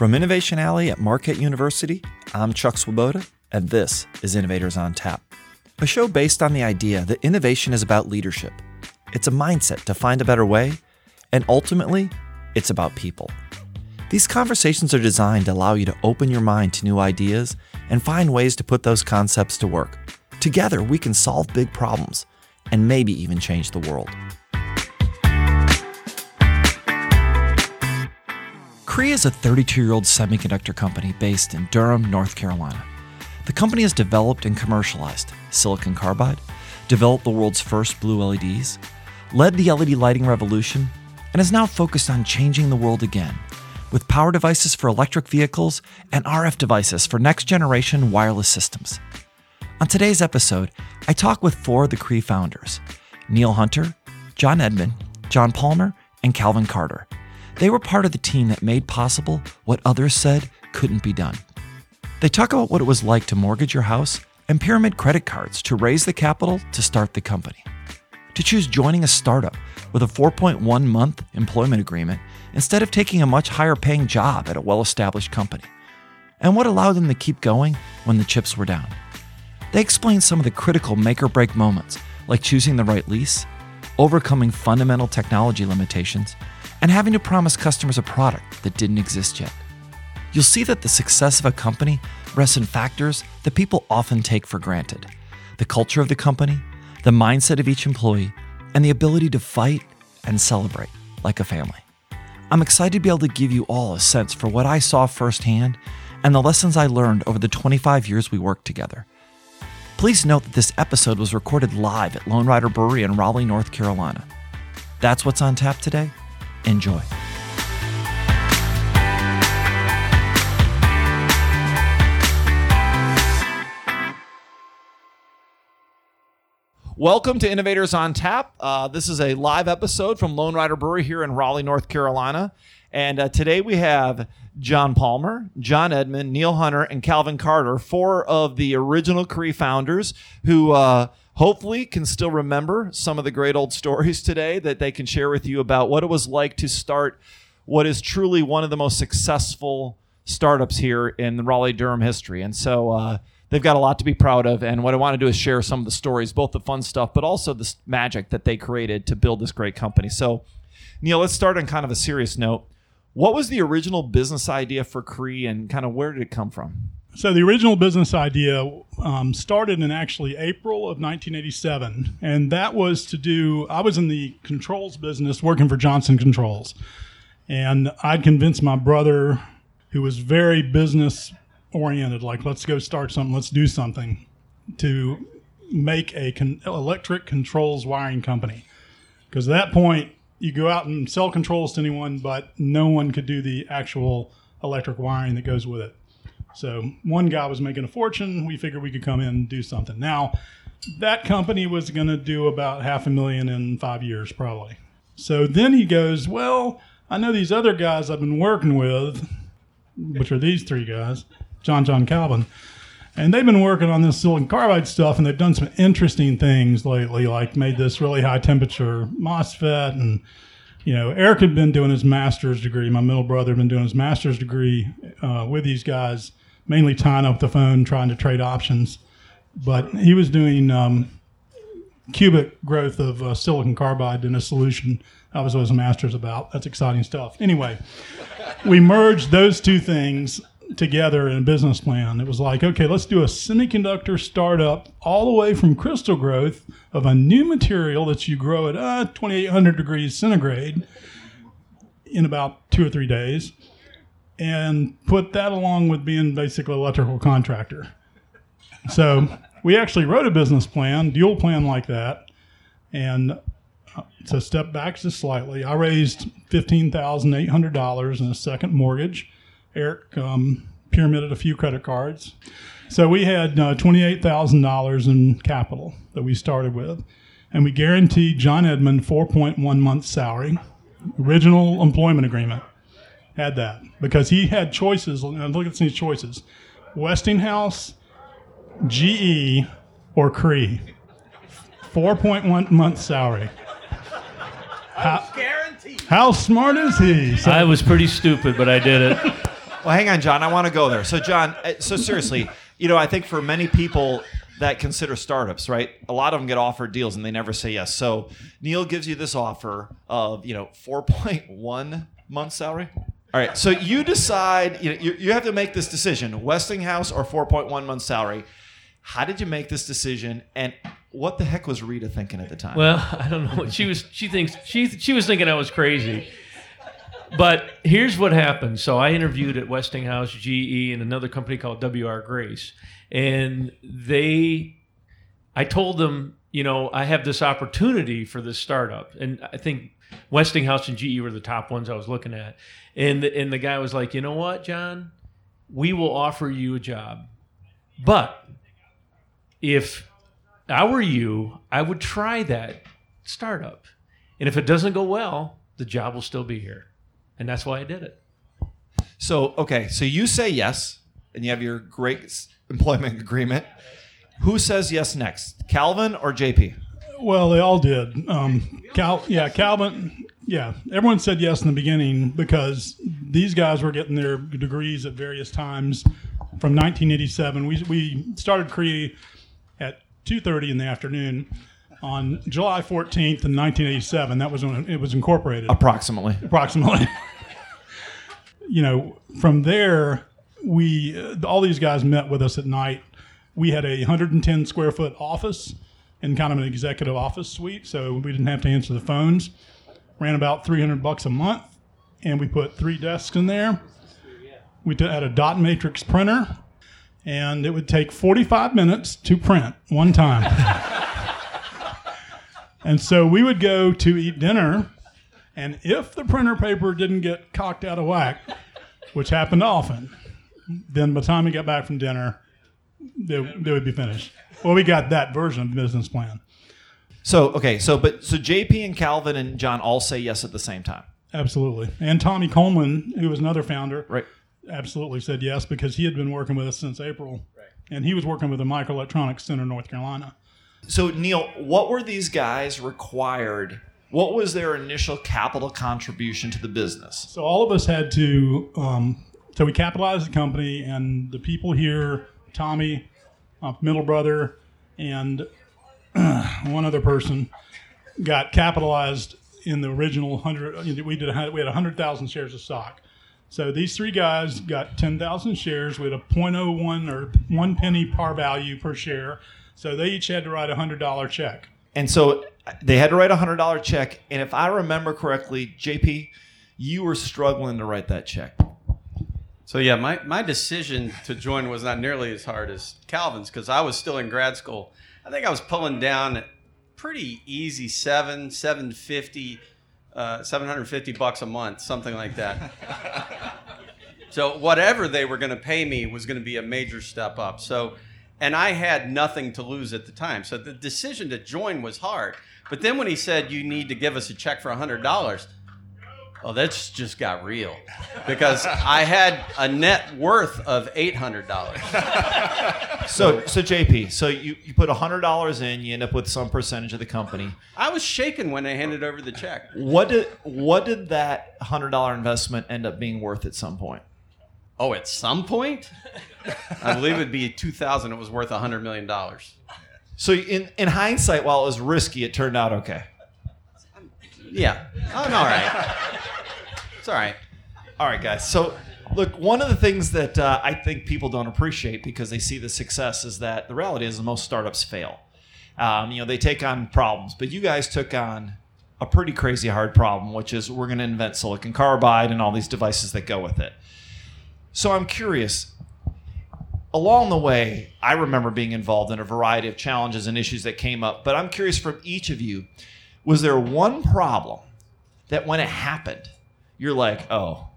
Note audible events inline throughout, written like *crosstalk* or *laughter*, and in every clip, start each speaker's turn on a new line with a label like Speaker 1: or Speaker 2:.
Speaker 1: From Innovation Alley at Marquette University, I'm Chuck Swoboda, and this is Innovators on Tap, a show based on the idea that innovation is about leadership. It's a mindset to find a better way, and ultimately, it's about people. These conversations are designed to allow you to open your mind to new ideas and find ways to put those concepts to work. Together, we can solve big problems and maybe even change the world. Cree is a 32 year old semiconductor company based in Durham, North Carolina. The company has developed and commercialized silicon carbide, developed the world's first blue LEDs, led the LED lighting revolution, and is now focused on changing the world again with power devices for electric vehicles and RF devices for next generation wireless systems. On today's episode, I talk with four of the Cree founders Neal Hunter, John Edmond, John Palmer, and Calvin Carter they were part of the team that made possible what others said couldn't be done. They talk about what it was like to mortgage your house and pyramid credit cards to raise the capital to start the company. To choose joining a startup with a 4.1 month employment agreement instead of taking a much higher paying job at a well established company. And what allowed them to keep going when the chips were down. They explain some of the critical make or break moments, like choosing the right lease, overcoming fundamental technology limitations, and having to promise customers a product that didn't exist yet. You'll see that the success of a company rests in factors that people often take for granted the culture of the company, the mindset of each employee, and the ability to fight and celebrate like a family. I'm excited to be able to give you all a sense for what I saw firsthand and the lessons I learned over the 25 years we worked together. Please note that this episode was recorded live at Lone Rider Brewery in Raleigh, North Carolina. That's what's on tap today. Enjoy. Welcome to Innovators on Tap. Uh, this is a live episode from Lone Rider Brewery here in Raleigh, North Carolina. And uh, today we have John Palmer, John Edmond, Neal Hunter, and Calvin Carter, four of the original Cree founders who uh, hopefully can still remember some of the great old stories today that they can share with you about what it was like to start what is truly one of the most successful startups here in Raleigh Durham history. And so uh, they've got a lot to be proud of. And what I want to do is share some of the stories, both the fun stuff, but also the magic that they created to build this great company. So, Neal, let's start on kind of a serious note. What was the original business idea for Cree and kind of where did it come from?
Speaker 2: So the original business idea um, started in actually April of 1987, and that was to do. I was in the controls business, working for Johnson Controls, and I'd convinced my brother, who was very business oriented, like let's go start something, let's do something, to make a con- electric controls wiring company. Because at that point, you go out and sell controls to anyone, but no one could do the actual electric wiring that goes with it. So one guy was making a fortune. We figured we could come in and do something. Now, that company was going to do about half a million in five years, probably. So then he goes, Well, I know these other guys I've been working with, which are these three guys, John, John, Calvin, and they've been working on this silicon carbide stuff, and they've done some interesting things lately, like made this really high temperature MOSFET and you know, Eric had been doing his master's degree. My middle brother had been doing his master's degree uh, with these guys mainly tying up the phone, trying to trade options. But he was doing um, cubic growth of uh, silicon carbide in a solution. That was what his master's about. That's exciting stuff. Anyway, we merged those two things together in a business plan. It was like, okay, let's do a semiconductor startup all the way from crystal growth of a new material that you grow at uh, 2800 degrees centigrade in about two or three days and put that along with being basically electrical contractor. So we actually wrote a business plan, dual plan like that, and uh, to step back just slightly, I raised fifteen thousand eight hundred dollars in a second mortgage. Eric um, pyramided a few credit cards, so we had uh, twenty eight thousand dollars in capital that we started with, and we guaranteed John Edmond four point one months salary, original employment agreement had that because he had choices. And Look at these choices: Westinghouse, GE, or Cree. Four point one months salary.
Speaker 3: How, guaranteed.
Speaker 2: How smart is he?
Speaker 3: So, I was pretty stupid, but I did it. *laughs*
Speaker 1: Well, hang on, John. I want to go there. So, John, uh, so seriously, you know, I think for many people that consider startups, right, a lot of them get offered deals and they never say yes. So, Neil gives you this offer of, you know, 4.1 month salary. All right. So, you decide, you, know, you, you have to make this decision Westinghouse or 4.1 month salary. How did you make this decision? And what the heck was Rita thinking at the time?
Speaker 3: Well, *laughs* I don't know. She was. She thinks she she was thinking I was crazy. But here's what happened. So I interviewed at Westinghouse, GE, and another company called WR Grace, and they, I told them, you know, I have this opportunity for this startup, and I think Westinghouse and GE were the top ones I was looking at, and the, and the guy was like, you know what, John, we will offer you a job, but if I were you, I would try that startup. And if it doesn't go well, the job will still be here. And that's why I did it.
Speaker 1: So, okay, so you say yes, and you have your great employment *laughs* agreement. Who says yes next, Calvin or JP?
Speaker 2: Well, they all did. Um, Cal, yeah, Calvin, yeah. Everyone said yes in the beginning because these guys were getting their degrees at various times. From 1987, we we started Cree at 2:30 in the afternoon on July 14th in 1987. That was when it was incorporated.
Speaker 1: Approximately.
Speaker 2: Approximately. *laughs* you know, from there, we uh, all these guys met with us at night. We had a 110 square foot office and kind of an executive office suite, so we didn't have to answer the phones. Ran about 300 bucks a month, and we put three desks in there. We had a dot matrix printer, and it would take 45 minutes to print one time. *laughs* and so we would go to eat dinner, and if the printer paper didn't get cocked out of whack, which happened often, then by the time we got back from dinner, they, they would be finished. Well, we got that version of the business plan.
Speaker 1: So okay, so but so JP and Calvin and John all say yes at the same time.
Speaker 2: Absolutely. And Tommy Coleman, who was another founder,
Speaker 1: Right.
Speaker 2: absolutely said yes because he had been working with us since April. And he was working with the Microelectronics Center, North Carolina.
Speaker 1: So Neal, what were these guys required? What was their initial capital contribution to the business?
Speaker 2: So all of us had to. Um, so we capitalized the company, and the people here, Tommy, uh, middle brother, and *clears throat* one other person, got capitalized in the original hundred. We did. a- We had hundred thousand shares of stock. So these three guys got ten thousand shares with a 0.01 or one penny par value per share. So they each had to write a hundred dollar check.
Speaker 1: And so they had to write a hundred dollar check. And if I remember correctly, JP, you were struggling to write that check.
Speaker 4: So yeah, my, my decision to join was not nearly as hard as Calvin's because I was still in grad school. I think I was pulling down pretty easy seven, seven fifty, uh, seven hundred fifty bucks a month, something like that. *laughs* so whatever they were going to pay me was going to be a major step up. So, and I had nothing to lose at the time. So the decision to join was hard. But then when he said you need to give us a check for hundred dollars. Oh, that's just got real because I had a net worth of eight hundred dollars. *laughs*
Speaker 1: So so JP, so you, you put a hundred dollars in, you end up with some percentage of the company.
Speaker 4: I was shaken when I handed over the check.
Speaker 1: What did what did that hundred dollar investment end up being worth at some point?
Speaker 4: Oh, at some point, *laughs* I believe it'd be two thousand. It was worth a hundred million dollars.
Speaker 1: So in in hindsight, while it was risky, it turned out okay.
Speaker 4: Yeah, I'm all right. It's all right.
Speaker 1: All right, guys. So, look, one of the things that uh, I think people don't appreciate because they see the success is that the reality is most startups fail. Um, you know, they take on problems, but you guys took on a pretty crazy hard problem, which is we're going to invent silicon carbide and all these devices that go with it. So, I'm curious. Along the way, I remember being involved in a variety of challenges and issues that came up, but I'm curious from each of you was there one problem that when it happened, you're like, oh,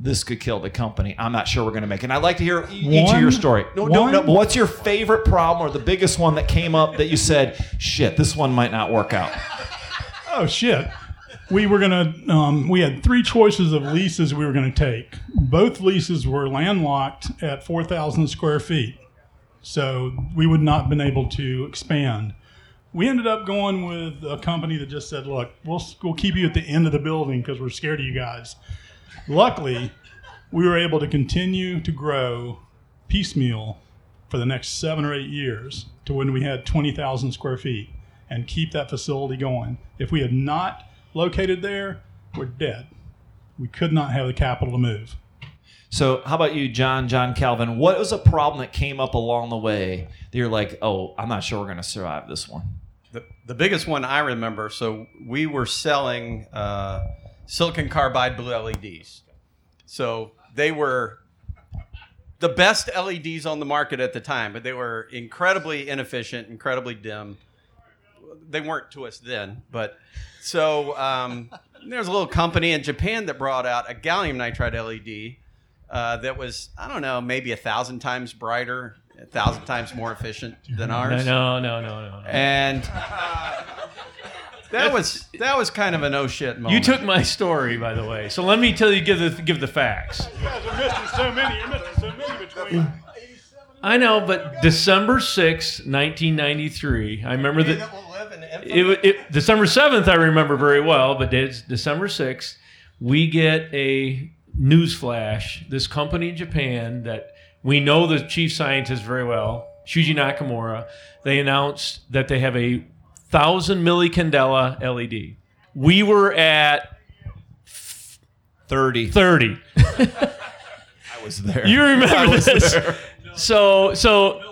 Speaker 1: this could kill the company. I'm not sure we're going to make it. And I'd like to hear each of your story. No, no, no. What's your favorite problem or the biggest one that came up that you said, shit, this one might not work out?
Speaker 2: Oh shit. We were gonna. Um, we had three choices of leases we were gonna take. Both leases were landlocked at four thousand square feet, so we would not have been able to expand. We ended up going with a company that just said, "Look, we'll we'll keep you at the end of the building because we're scared of you guys." Luckily, we were able to continue to grow piecemeal for the next seven or eight years to when we had 20,000 square feet and keep that facility going. If we had not located there, we're dead. We could not have the capital to move.
Speaker 1: So, how about you, John, John Calvin? What was a problem that came up along the way that you're like, oh, I'm not sure we're going to survive this one?
Speaker 4: The, the biggest one I remember. So we were selling uh, silicon carbide blue LEDs. So they were the best LEDs on the market at the time, but they were incredibly inefficient, incredibly dim. They weren't to us then, but so um, *laughs* there was a little company in Japan that brought out a gallium nitride LED uh, that was I don't know maybe a thousand times brighter, a thousand times more efficient than ours.
Speaker 3: No, no, no, no, no.
Speaker 4: And *laughs* that was that was kind of an oh shit moment.
Speaker 3: You took my story, by the way. So let me tell you, give the give the facts.
Speaker 2: You guys are missing so many. You're missing so many between.
Speaker 3: I know, but December 6, 1993, I remember that. It, it, December 7th, I remember very well, but it's December 6th, we get a news flash. This company in Japan that we know the chief scientist very well, Shuji Nakamura, they announced that they have a 1,000 millicandela LED. We were at
Speaker 1: 30.
Speaker 3: 30. *laughs*
Speaker 1: I was there.
Speaker 3: You remember this?
Speaker 1: there.
Speaker 3: So so.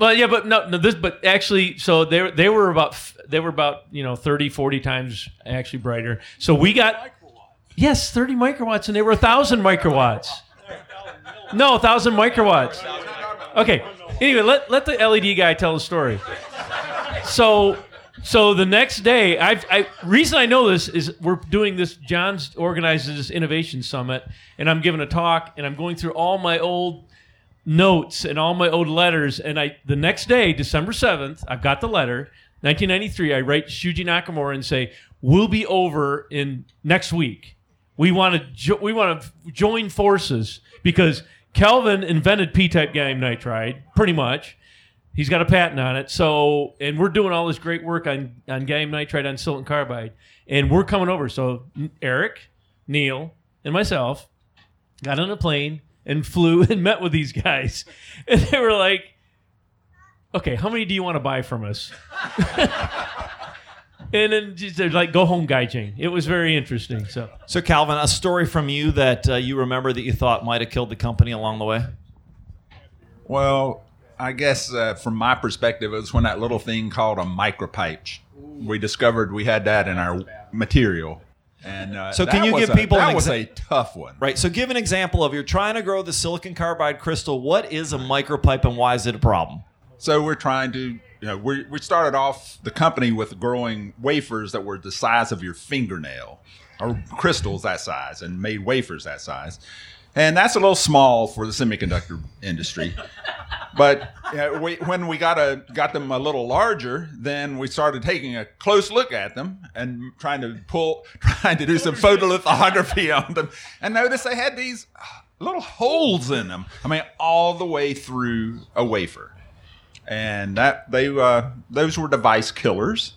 Speaker 3: Well, yeah, but no, no. This, but actually, so they they were about they were about you know 30, 40 times actually brighter. So we got yes, thirty microwatts, and they were thousand microwatts. No, thousand microwatts. Okay. Anyway, let let the LED guy tell the story. So so the next day, I've, I reason I know this is we're doing this. John's organizes this innovation summit, and I'm giving a talk, and I'm going through all my old notes and all my old letters. And I the next day, December seventh, I've got the letter, 1993. I write Shuji Nakamura and say, "We'll be over in next week. We want to jo- we want to join forces because Calvin invented P-type gallium nitride, pretty much." He's got a patent on it. So, and we're doing all this great work on, on gallium nitride on silicon carbide. And we're coming over. So, Eric, Neal, and myself got on a plane and flew *laughs* and met with these guys. And they were like, okay, how many do you want to buy from us? *laughs* and then just, they're like, go home, Gaijin. It was very interesting. So,
Speaker 1: So, Calvin, a story from you that uh, you remember that you thought might have killed the company along the way?
Speaker 5: Well, I guess uh, from my perspective, it was when that little thing called a micropipe. We discovered we had that in our material. And uh,
Speaker 1: So can you give
Speaker 5: a-
Speaker 1: people
Speaker 5: that
Speaker 1: an
Speaker 5: was
Speaker 1: exa-
Speaker 5: a tough one.
Speaker 1: Right. So, give an example of you're trying to grow the silicon carbide crystal. What is a micropipe and why is it a problem?
Speaker 5: So we're trying to, you know, we we started off the company with growing wafers that were the size of your fingernail, or crystals that size, and made wafers that size, and that's a little small for the semiconductor industry. But you know, we, when we got a got them a little larger, then we started taking a close look at them and trying to pull, *laughs* trying to do some photolithography on them, and notice they had these little holes in them. I mean, all the way through a wafer and that they uh, those were device killers,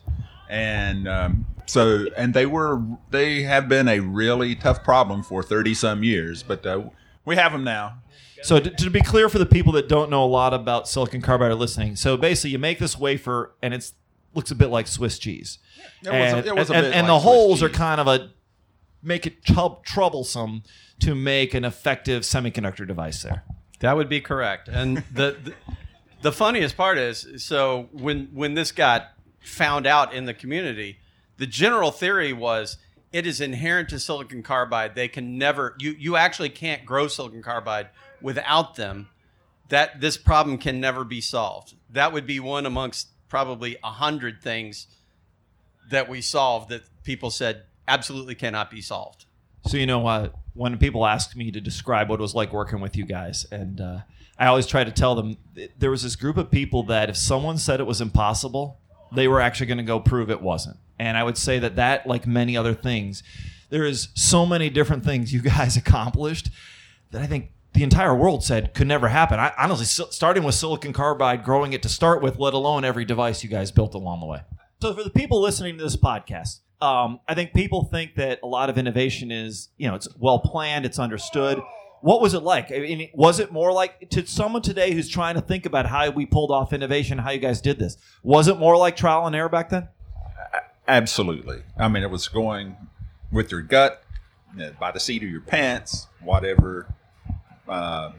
Speaker 5: and um, so and they were they have been a really tough problem for thirty some years, but uh, we have them now.
Speaker 1: So, to, to be clear for the people that don't know a lot about silicon carbide or listening, so basically, you make this wafer and it looks a bit like Swiss cheese.
Speaker 5: It a-
Speaker 1: and,
Speaker 5: it was a
Speaker 1: and, and
Speaker 5: like
Speaker 1: the holes
Speaker 5: Swiss
Speaker 1: are kind of a make it trou- troublesome to make an effective semiconductor device there.
Speaker 4: That would be correct. And the, the the funniest part is so when when this got found out in the community, the general theory was it is inherent to silicon carbide. They can never you you actually can't grow silicon carbide without them. That this problem can never be solved. That would be one amongst probably a hundred things that we solved that people said absolutely cannot be solved.
Speaker 1: So you know what? When people ask me to describe what it was like working with you guys, and uh, I always try to tell them there was this group of people that if someone said it was impossible, they were actually going to go prove it wasn't. And I would say that that, like many other things, there is so many different things you guys *laughs* accomplished that I think the entire world said could never happen. I honestly, starting with silicon carbide, growing it to start with, let alone every device you guys built along the way. So for the people listening to this podcast, Um, I think people think that a lot of innovation is, you know, it's well planned, it's understood. What was it like? I mean, was it more like to someone today who's trying to think about how we pulled off innovation, how you guys did this? Was it more like trial and error back then?
Speaker 5: Absolutely. I mean, it was going with your gut, you know, by the seat of your pants, whatever. Uh,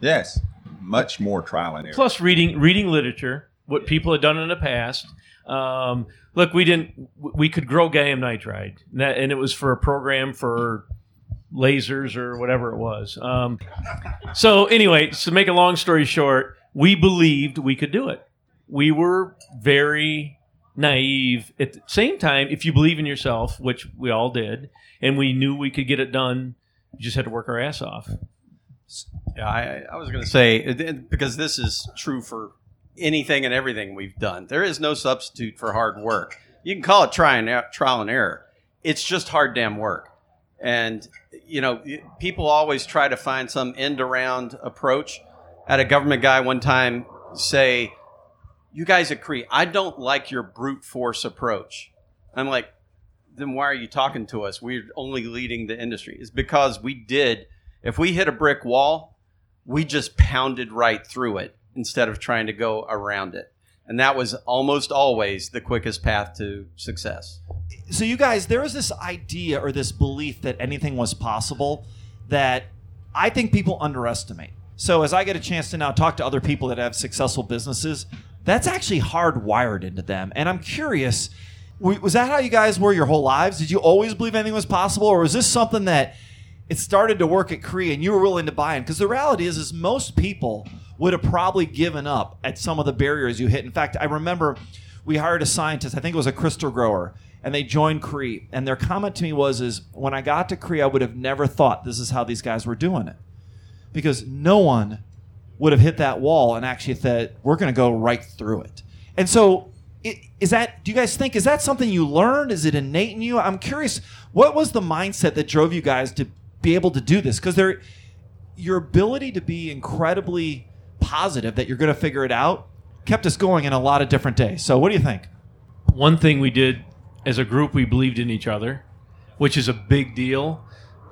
Speaker 5: yes, much more trial and error.
Speaker 3: Plus, reading reading literature, what people had done in the past. Um, look, we didn't. We could grow gallium nitride, and, that, and it was for a program for lasers or whatever it was. Um, so anyway, to make a long story short, we believed we could do it. We were very naive. At the same time, if you believe in yourself, which we all did, and we knew we could get it done, you just had to work our ass off.
Speaker 4: Yeah, I, I was going to say because this is true for anything and everything we've done. There is no substitute for hard work. You can call it try and er- trial and error. It's just hard damn work. And you know, people always try to find some end around approach. I had a government guy one time say, "You guys agree. I don't like your brute force approach." I'm like, then why are you talking to us? We're only leading the industry. It's because we did. If we hit a brick wall, we just pounded right through it instead of trying to go around it. And that was almost always the quickest path to success.
Speaker 1: so you guys there is this idea or this belief that anything was possible that i think people underestimate so as i get a chance to now talk to other people that have successful businesses that's actually hardwired into them. And i'm curious was that how you guys were your whole lives? Did you always believe anything was possible? Or was this something that it started to work at Cree and you were willing to buy in? Because the reality is is most people would have probably given up at some of the barriers you hit. In fact i remember we hired a scientist i think it was a crystal grower and they joined Cree. And their comment to me was is when i got to Cree i would have never thought this is how these guys were doing it. Because no one would have hit that wall and actually said we're going to go right through it. And so is that do you guys think is that something you learned? Is it innate in you? I'm curious what was the mindset that drove you guys to be able to do this? Because there your ability to be incredibly positive that you're going to figure it out kept us going in a lot of different days. So what do you think?
Speaker 3: One thing we did as a group, we believed in each other, which is a big deal.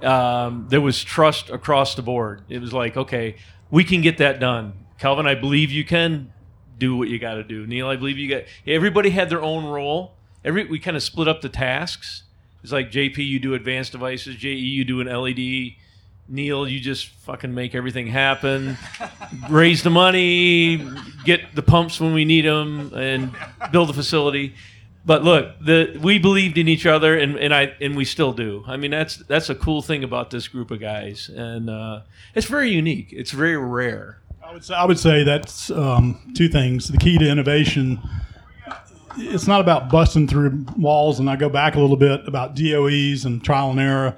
Speaker 3: Um, there was trust across the board. It was like, okay, we can get that done. Calvin, I believe you can do what you got to do. Neal, I believe you got. Everybody had their own role. Every we kind of split up the tasks. It's like JP, you do advanced devices. JE, you do an LED. Neal, you just fucking make everything happen. *laughs* Raise the money, get the pumps when we need them, and build the facility. But look, the we believed in each other, and, and I and we still do. I mean, that's that's a cool thing about this group of guys, and uh, it's very unique. It's very rare.
Speaker 2: I would say, I would say that's um, two things. The key to innovation, it's not about busting through walls. And I go back a little bit about DOEs and trial and error.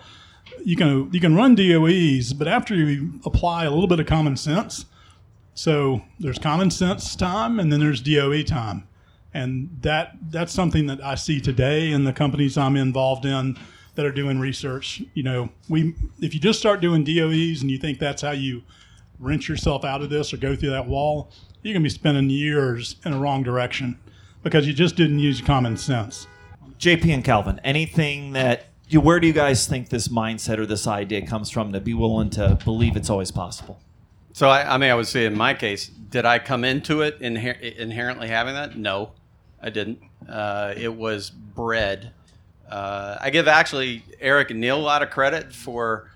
Speaker 2: You can you can run DOEs, but after you apply a little bit of common sense, so there's common sense time, and then there's DOE time, and that that's something that I see today in the companies I'm involved in that are doing research. You know, we if you just start doing DOEs and you think that's how you wrench yourself out of this or go through that wall, you're going to be spending years in the wrong direction because you just didn't use common sense.
Speaker 1: JP and Calvin, anything that you, where do you guys think this mindset or this idea comes from to be willing to believe it's always possible?
Speaker 4: So I, I mean, I would say in my case, did I come into it inher- inherently having that? No, I didn't. Uh, it was bread. Uh, I give actually Eric and Neal a lot of credit for,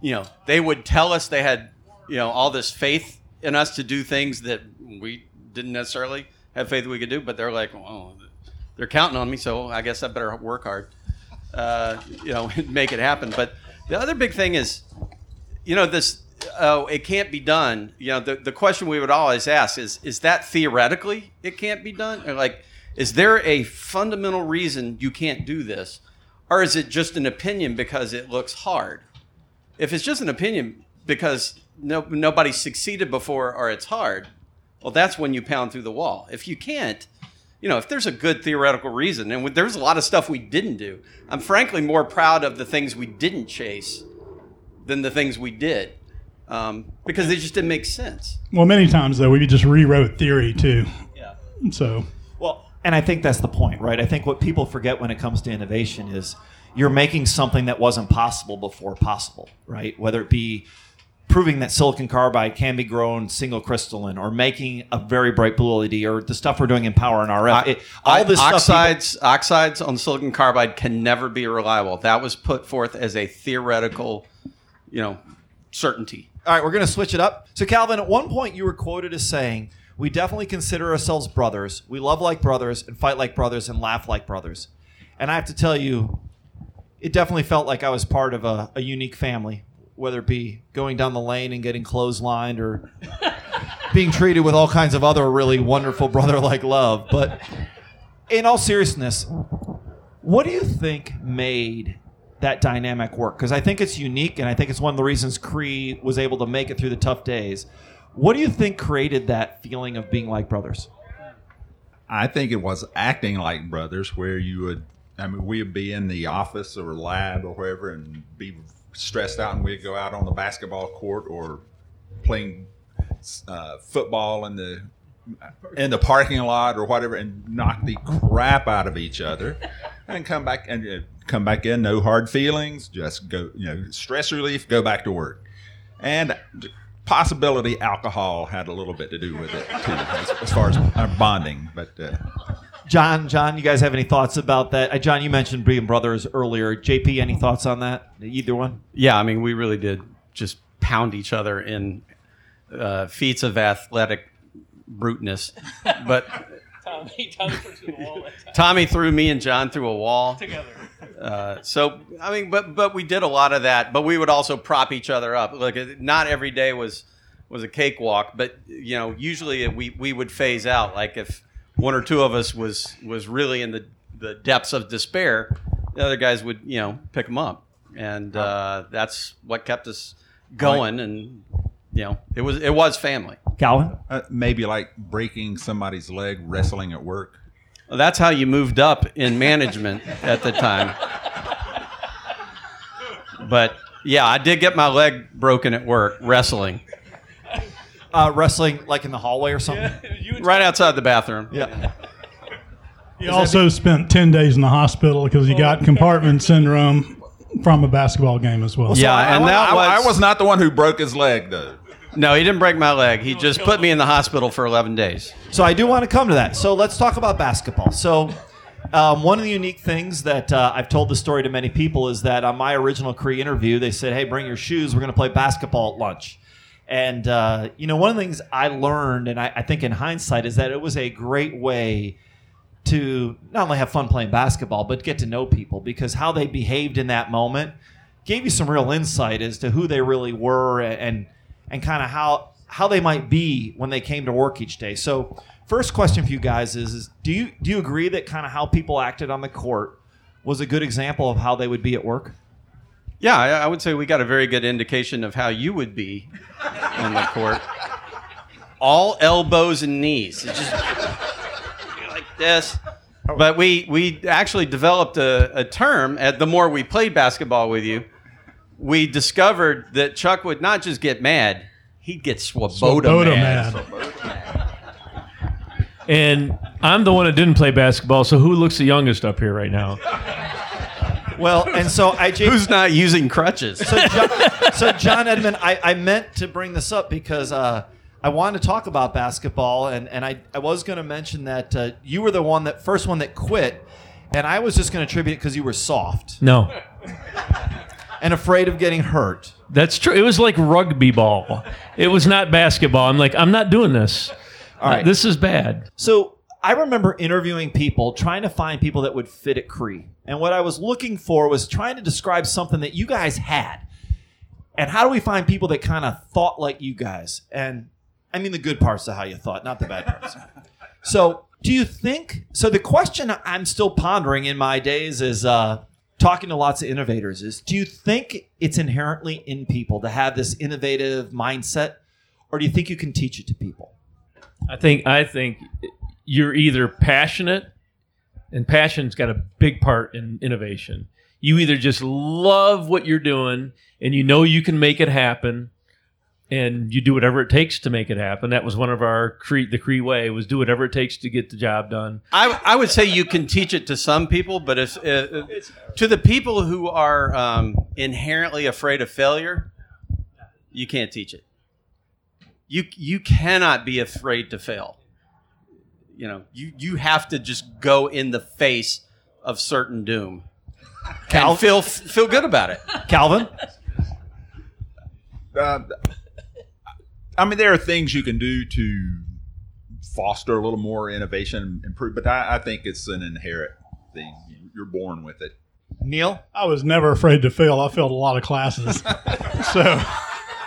Speaker 4: you know, they would tell us they had, you know, all this faith in us to do things that we didn't necessarily have faith we could do, but they're like, well, they're counting on me, so I guess I better work hard, uh, you know, *laughs* make it happen. But the other big thing is, you know, this, oh, it can't be done. You know, the, the question we would always ask is, is that theoretically it can't be done? Or like, is there a fundamental reason you can't do this? Or is it just an opinion because it looks hard? If it's just an opinion because no, nobody succeeded before or it's hard, well, that's when you pound through the wall. If you can't, you know, if there's a good theoretical reason, and there's a lot of stuff we didn't do, I'm frankly more proud of the things we didn't chase than the things we did um, because they just didn't make sense.
Speaker 2: Well, many times though, we just rewrote theory too.
Speaker 4: Yeah.
Speaker 2: So
Speaker 1: Well, and I think that's the point, right? I think what people forget when it comes to innovation is you're making something that wasn't possible before possible, right? Whether it be proving that silicon carbide can be grown single crystalline or making a very bright blue LED or the stuff we're doing in power and RF. It, all this stuff people-
Speaker 4: oxides oxides on silicon carbide can never be reliable. That was put forth as a theoretical, you know, certainty.
Speaker 1: All right, we're going to switch it up. So, Calvin, at one point you were quoted as saying, We definitely consider ourselves brothers. We love like brothers and fight like brothers and laugh like brothers. And I have to tell you, it definitely felt like I was part of a, a unique family, whether it be going down the lane and getting clotheslined or *laughs* being treated with all kinds of other really wonderful brother like love. But in all seriousness, what do you think made that dynamic work? Because I think it's unique, and I think it's one of the reasons Cree was able to make it through the tough days. What do you think created that feeling of being like brothers?
Speaker 5: I think it was acting like brothers, where you would, I mean, we'd be in the office or lab or wherever and be stressed out, and we'd go out on the basketball court or playing uh, football in the in the parking lot or whatever, and knock the crap out of each other, and come back and uh, come back in, no hard feelings, just go, you know, stress relief, go back to work, and possibility alcohol had a little bit to do with it too, as, as far as our bonding, but. Uh,
Speaker 1: John, John, you guys have any thoughts about that? Uh, John, you mentioned being brothers earlier. JP, any thoughts on that? Either one?
Speaker 4: Yeah, I mean, we really did just pound each other in uh, feats of athletic bruteness. But *laughs*
Speaker 3: Tommy, Tommy threw the wall
Speaker 4: Tommy threw me and John through a wall.
Speaker 3: together.
Speaker 4: Uh, so I mean, but but we did a lot of that. But we would also prop each other up. Like not every day was was a cakewalk, but you know, usually we we would phase out. Like if one or two of us was was really in the the depths of despair, the other guys would you know pick them up, and uh, that's what kept us going. And you know, it was it was family.
Speaker 1: Calvin?
Speaker 5: uh, maybe like breaking somebody's leg wrestling at work.
Speaker 4: That's how you moved up in management at the time. But yeah, I did get my leg broken at work wrestling
Speaker 1: Uh, wrestling like in the hallway or something?
Speaker 4: right outside the bathroom.
Speaker 1: Yeah.
Speaker 2: He also spent 10 days in the hospital because he got compartment syndrome from a basketball game as well.
Speaker 4: Yeah,
Speaker 5: I,
Speaker 4: and
Speaker 5: wa-
Speaker 4: that
Speaker 5: I,
Speaker 4: was,
Speaker 5: I was not the one who broke his leg, though.
Speaker 4: No, he didn't break my leg. He just put me in the hospital for 11 days.
Speaker 1: So I do want to come to that. So let's talk about basketball. So um, one of the unique things that uh, I've told the story to many people is that on my original Cree interview, they said, "Hey, bring your shoes. We're going to play basketball at lunch." And uh, you know, one of the things I learned, and I, I think in hindsight, is that it was a great way to not only have fun playing basketball, but get to know people because how they behaved in that moment gave you some real insight as to who they really were and and kind of how how they might be when they came to work each day. So, first question for you guys is, is do you do you agree that kind of how people acted on the court was a good example of how they would be at work?
Speaker 4: Yeah, I, I would say we got a very good indication of how you would be on the court. All elbows and knees. It's just like this. But we, we actually developed a, a term. At the more we played basketball with you, we discovered that Chuck would not just get mad; he'd get swoboda,
Speaker 2: Swoboda
Speaker 4: mad.
Speaker 2: mad. *laughs*
Speaker 3: And I'm the one that didn't play basketball, so who looks the youngest up here right now?
Speaker 1: Well, and so I *laughs* just,
Speaker 4: Who's not using crutches?
Speaker 1: so John, so John Edmond, I, I meant to bring this up because uh, I wanted to talk about basketball, and, and I, I was going to mention that uh, you were the one that first one that quit, and I was just going to attribute it because you were soft
Speaker 3: No,
Speaker 1: and afraid of getting hurt.
Speaker 3: that's true. It was like rugby ball. It was not basketball. I'm like, I'm not doing this.
Speaker 1: All right.
Speaker 3: This is bad.
Speaker 1: So I remember interviewing people, trying to find people that would fit at Cree. And what I was looking for was trying to describe something that you guys had. And how do we find people that kind of thought like you guys? And I mean the good parts of how you thought, not the bad parts. so do you think so the question I'm still pondering in my days is uh talking to lots of innovators is do you think it's inherently in people to have this innovative mindset or do you think you can teach it to people?
Speaker 3: I think I think you're either passionate, and passion's got a big part in innovation. You either just love what you're doing and you know you can make it happen, and you do whatever it takes to make it happen. That was one of our Cree, the Cree way was do whatever it takes to get the job done.
Speaker 4: I, I would say you can teach it to some people, but if, uh, to the people who are um, inherently afraid of failure, you can't teach it. You you cannot be afraid to fail. You know, you you have to just go in the face of certain doom and feel feel good about it.
Speaker 1: Calvin?
Speaker 5: Uh, I mean, there are things you can do to foster a little more innovation and improve, but I, I think it's an inherent thing. You're born with it.
Speaker 1: Neal?
Speaker 2: I was never afraid to fail. I failed a lot of classes. *laughs* so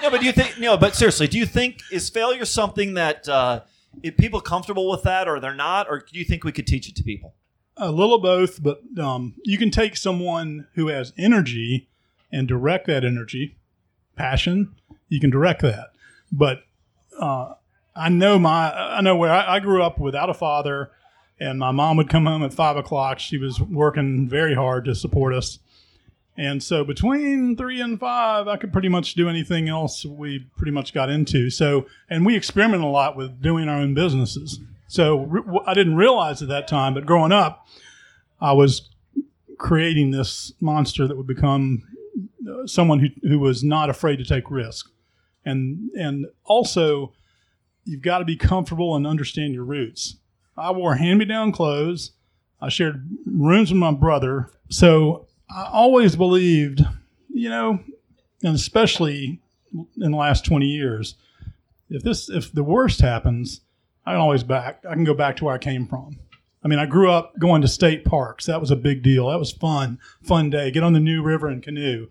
Speaker 1: No, but do you think, no, but seriously, do you think, is failure something that, uh, if people comfortable with that or they're not, or do you think we could teach it to people?
Speaker 2: a little both, but um, you can take someone who has energy and direct that energy, passion. You can direct that, but uh, I know my I know where I, I grew up without a father, and my mom would come home at five o'clock. She was working very hard to support us, and so between three and five, I could pretty much do anything else we pretty much got into. So, and we experimented a lot with doing our own businesses. So re- I didn't realize at that time, but growing up, I was creating this monster that would become uh, someone who, who was not afraid to take risk. And, and also, you've got to be comfortable and understand your roots. I wore hand me down clothes. I shared rooms with my brother. So I always believed, you know, and especially in the last 20 years, if this, if the worst happens, I can always back. I can go back to where I came from. I mean, I grew up going to state parks. That was a big deal. That was fun, fun day. Get on the New River and canoe.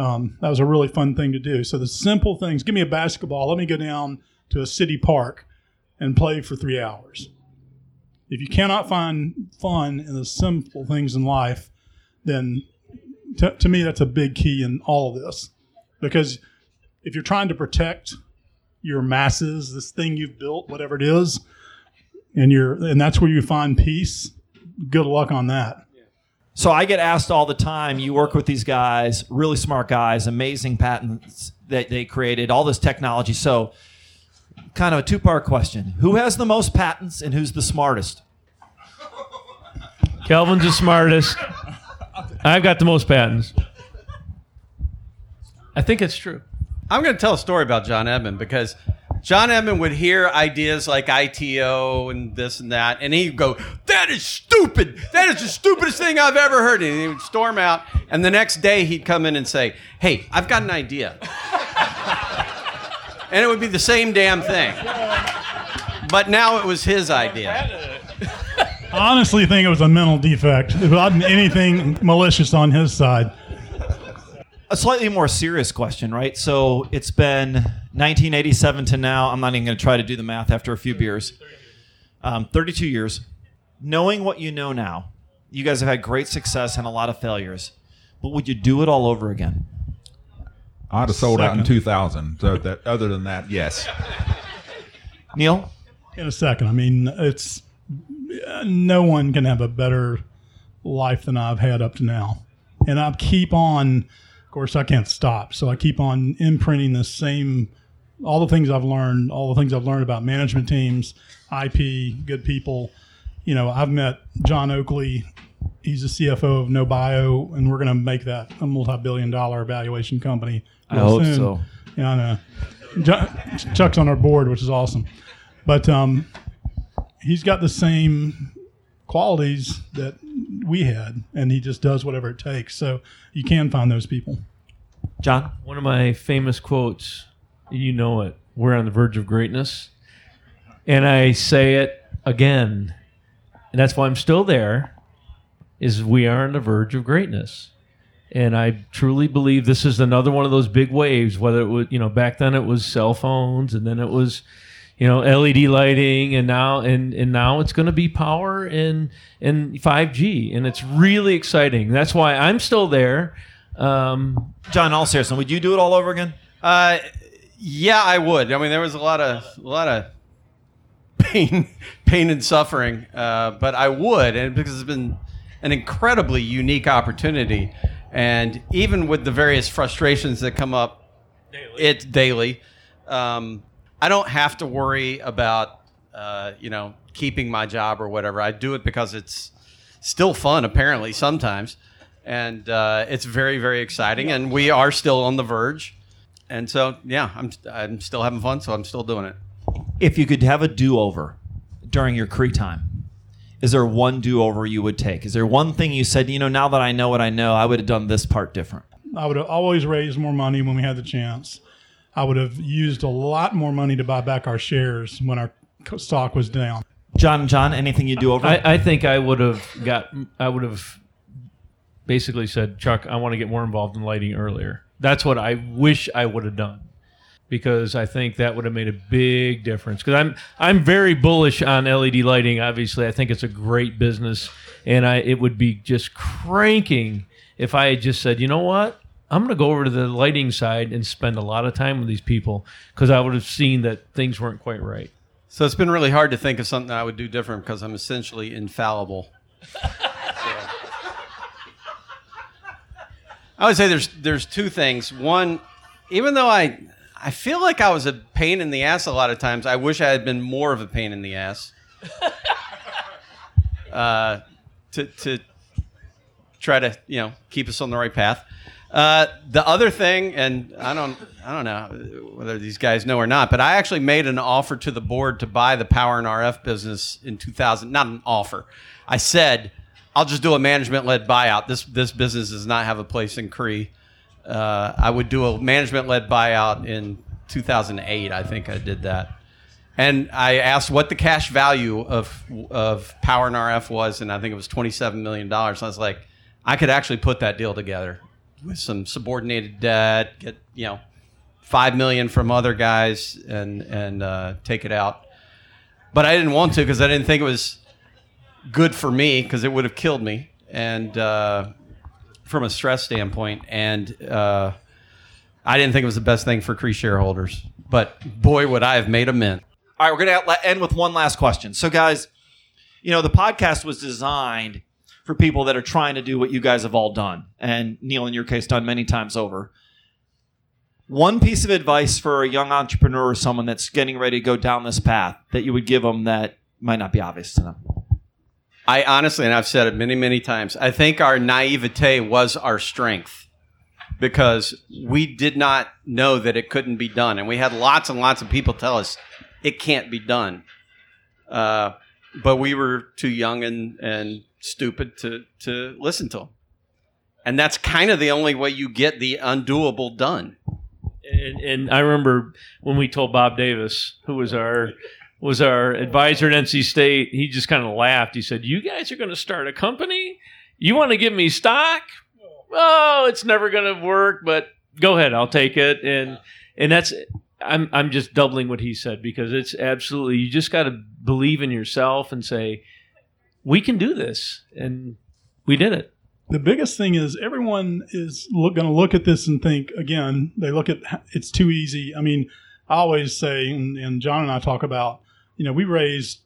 Speaker 2: Um, that was a really fun thing to do. So the simple things. Give me a basketball. Let me go down to a city park and play for three hours. If you cannot find fun in the simple things in life, then to, to me that's a big key in all of this. Because if you're trying to protect your masses, this thing you've built, whatever it is, and you're and that's where you find peace. Good luck on that.
Speaker 1: So I get asked all the time, you work with these guys, really smart guys, amazing patents that they created, all this technology. So kind of a two-part question. Who has the most patents and who's the smartest?
Speaker 3: Calvin's the smartest. I've got the most patents. I think it's true.
Speaker 4: I'm going to tell a story about John Edmond because John Edmond would hear ideas like ITO and this and that, and he'd go, That is stupid. That is the stupidest thing I've ever heard. And he would storm out. And the next day he'd come in and say, Hey, I've got an idea. *laughs* and it would be the same damn thing. But now it was his idea.
Speaker 2: I honestly think it was a mental defect. It wasn't anything malicious on his side.
Speaker 1: A slightly more serious question, right? So it's been 1987 to now. I'm not even going to try to do the math after a few beers. Um, 32 years. Knowing what you know now, you guys have had great success and a lot of failures. But would you do it all over again?
Speaker 5: I'd have sold out in 2000. So that, other than that, yes.
Speaker 1: Neal?
Speaker 2: In a second. I mean, it's uh, no one can have a better life than I've had up to now. And I keep on, of course, I can't stop. So I keep on imprinting the same, all the things I've learned, all the things I've learned about management teams, IP, good people. You know, I've met John Oakley. He's the CFO of NoBio, and we're going to make that a multi-billion dollar evaluation company.
Speaker 1: I hope
Speaker 2: soon.
Speaker 1: so.
Speaker 2: Yeah, I know. Ju- Chuck's on our board, which is awesome. But um, he's got the same qualities that we had, and he just does whatever it takes. So you can find those people.
Speaker 1: John?
Speaker 3: One of my famous quotes, you know it. We're on the verge of greatness. And I say it again. And that's why I'm still there is we are on the verge of greatness. And I truly believe this is another one of those big waves, whether it was, you know, back then it was cell phones and then it was, you know, LED lighting and now and, and now it's going to be power and and 5G and it's really exciting. That's why I'm still there. Um,
Speaker 1: John, all seriously, would you do it all over again?
Speaker 4: Uh, yeah, I would. I mean, there was a lot of a lot of pain, *laughs* pain and suffering, uh, but I would, and because it's been an incredibly unique opportunity, and even with the various frustrations that come up, it daily. um, I don't have to worry about uh, you know keeping my job or whatever. I do it because it's still fun, apparently sometimes, and uh, it's very very exciting. And we are still on the verge, and so yeah, I'm I'm still having fun, so I'm still doing it.
Speaker 1: If you could have a do over during your Cree time, is there one do over you would take? Is there one thing you said, you know, now that I know what I know, I would have done this part different?
Speaker 2: I would have always raised more money when we had the chance. I would have used a lot more money to buy back our shares when our stock was down.
Speaker 1: John, John, anything you do over?
Speaker 3: I, I think I would have got. I would have basically said, Chuck, I want to get more involved in lighting earlier. That's what I wish I would have done because I think that would have made a big difference. Because I'm I'm very bullish on LED lighting. Obviously, I think it's a great business, and I it would be just cranking if I had just said, you know what, I'm going to go over to the lighting side and spend a lot of time with these people because I would have seen that things weren't quite right.
Speaker 4: So it's been really hard to think of something I would do different because I'm essentially infallible. *laughs* I would say there's there's two things. One, even though I I feel like I was a pain in the ass a lot of times, I wish I had been more of a pain in the ass. *laughs* uh, to to try to you know keep us on the right path. Uh, the other thing, and I don't, I don't know whether these guys know or not, but I actually made an offer to the board to buy the Power and RF business in 2000. Not an offer. I said I'll just do a management-led buyout. This this business does not have a place in Cree. Uh, I would do a management-led buyout in 2008. I think I did that. And I asked what the cash value of of Power and RF was, and I think it was twenty seven million dollars. I was like, I could actually put that deal together with some subordinated debt, get you know five million from other guys, and and uh, take it out. But I didn't want to because I didn't think it was good for me because it would have killed me, and uh, from a stress standpoint, and uh, I didn't think it was the best thing for Cree shareholders. But boy, would I have made a mint.
Speaker 1: All right, we're going to end with one last question. So, guys, you know, the podcast was designed for people that are trying to do what you guys have all done, and Neal, in your case, done many times over. One piece of advice for a young entrepreneur or someone that's getting ready to go down this path that you would give them that might not be obvious to them.
Speaker 4: I honestly, and I've said it many, many times, I think our naivete was our strength because we did not know that it couldn't be done. And we had lots and lots of people tell us it can't be done. Uh, but we were too young and, and stupid to, to listen to them. And that's kind of the only way you get the undoable done.
Speaker 3: And, and I remember when we told Bob Davis, who was our was our advisor at NC State, he just kind of laughed. He said, "You guys are going to start a company? You want to give me stock? Oh, it's never going to work, but go ahead, I'll take it." And and that's I'm I'm just doubling what he said because it's absolutely you just got to believe in yourself and say we can do this, and we did it.
Speaker 2: The biggest thing is everyone is going to look at this and think again. They look at it's too easy. I mean, I always say, and, and John and I talk about, you know, we raised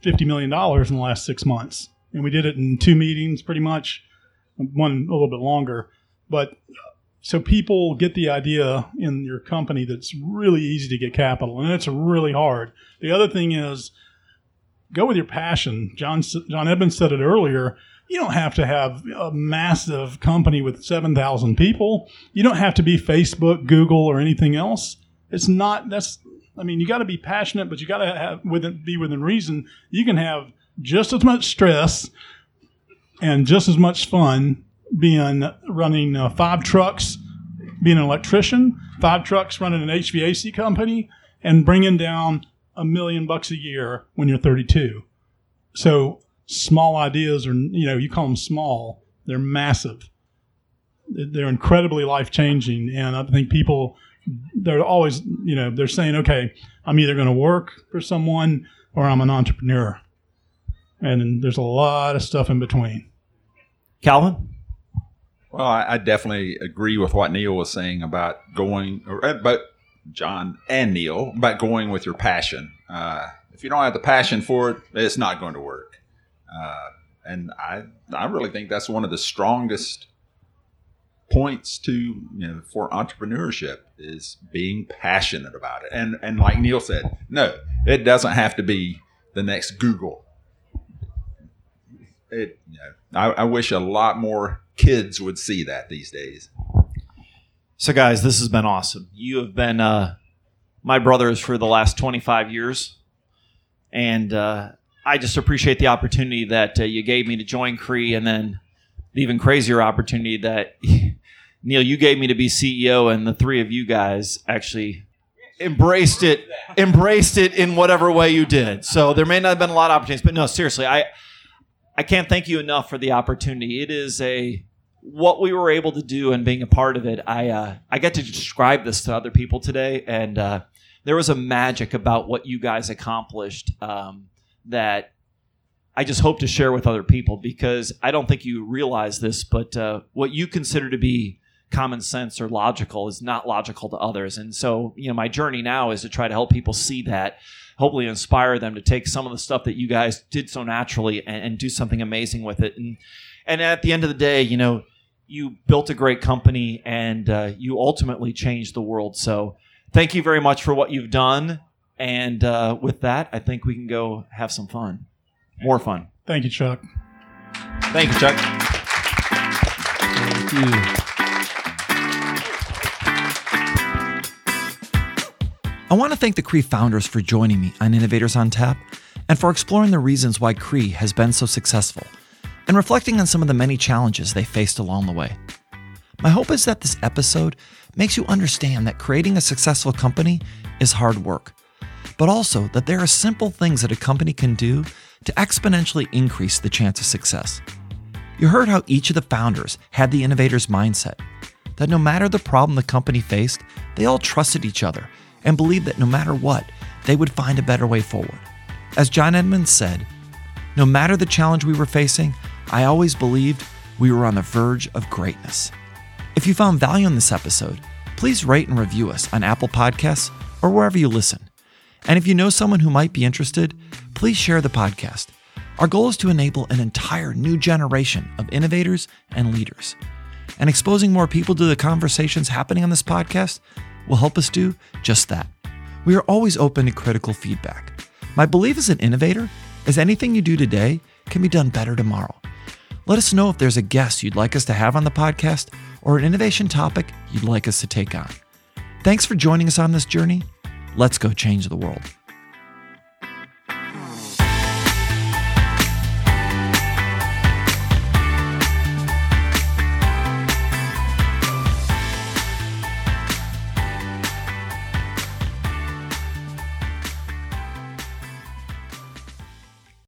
Speaker 2: fifty million dollars in the last six months, and we did it in two meetings, pretty much, one a little bit longer. But so people get the idea in your company that's really easy to get capital, and it's really hard. The other thing is go with your passion. John John Edmonds said it earlier. You don't have to have a massive company with seven thousand people. You don't have to be Facebook, Google, or anything else. It's not. That's. I mean, you got to be passionate, but you got to have within be within reason. You can have just as much stress and just as much fun being running uh, five trucks, being an electrician, five trucks running an HVAC company, and bringing down a million bucks a year when you're 32. So small ideas are, you know, you call them small, they're massive. They're incredibly life changing. And I think people, they're always, you know, they're saying, okay, I'm either going to work for someone or I'm an entrepreneur. And there's a lot of stuff in between.
Speaker 1: Calvin?
Speaker 5: Well, I, I definitely agree with what Neal was saying about going, or, uh, but John and Neal, about going with your passion. Uh, if you don't have the passion for it, it's not going to work. Uh, and I, I really think that's one of the strongest points to you know for entrepreneurship is being passionate about it and and like neal said no it doesn't have to be the next google it you know, I, I wish a lot more kids would see that these days
Speaker 1: So, guys, this has been awesome. You have been uh, my brothers for the last 25 years. And uh, I just appreciate the opportunity that uh, you gave me to join Cree and then the even crazier opportunity that, *laughs* Neal, you gave me to be CEO and the three of you guys actually embraced it embraced it in whatever way you did. So there may not have been a lot of opportunities but no seriously i i can't thank you enough for the opportunity. It is a what we were able to do and being a part of it, I uh, I get to describe this to other people today, and uh, there was a magic about what you guys accomplished um, that I just hope to share with other people because I don't think you realize this, but uh, what you consider to be common sense or logical is not logical to others, and so you know my journey now is to try to help people see that. Hopefully, inspire them to take some of the stuff that you guys did so naturally and, and do something amazing with it. And and at the end of the day, you know, you built a great company and uh, you ultimately changed the world. So thank you very much for what you've done. And uh, with that, I think we can go have some fun, more fun.
Speaker 2: Thank you, Chuck.
Speaker 1: Thank you, Chuck.
Speaker 3: Thank you.
Speaker 1: I want to thank the Cree founders for joining me on Innovators on Tap and for exploring the reasons why Cree has been so successful and reflecting on some of the many challenges they faced along the way. My hope is that this episode makes you understand that creating a successful company is hard work, but also that there are simple things that a company can do to exponentially increase the chance of success. You heard how each of the founders had the innovator's mindset that no matter the problem the company faced, they all trusted each other and believed that no matter what, they would find a better way forward. As John Edmonds said, no matter the challenge we were facing, I always believed we were on the verge of greatness. If you found value in this episode, please rate and review us on Apple Podcasts or wherever you listen. And if you know someone who might be interested, please share the podcast. Our goal is to enable an entire new generation of innovators and leaders. And exposing more people to the conversations happening on this podcast will help us do just that. We are always open to critical feedback. My belief as an innovator is anything you do today can be done better tomorrow. Let us know if there's a guest you'd like us to have on the podcast or an innovation topic you'd like us to take on. Thanks for joining us on this journey. Let's go change the world.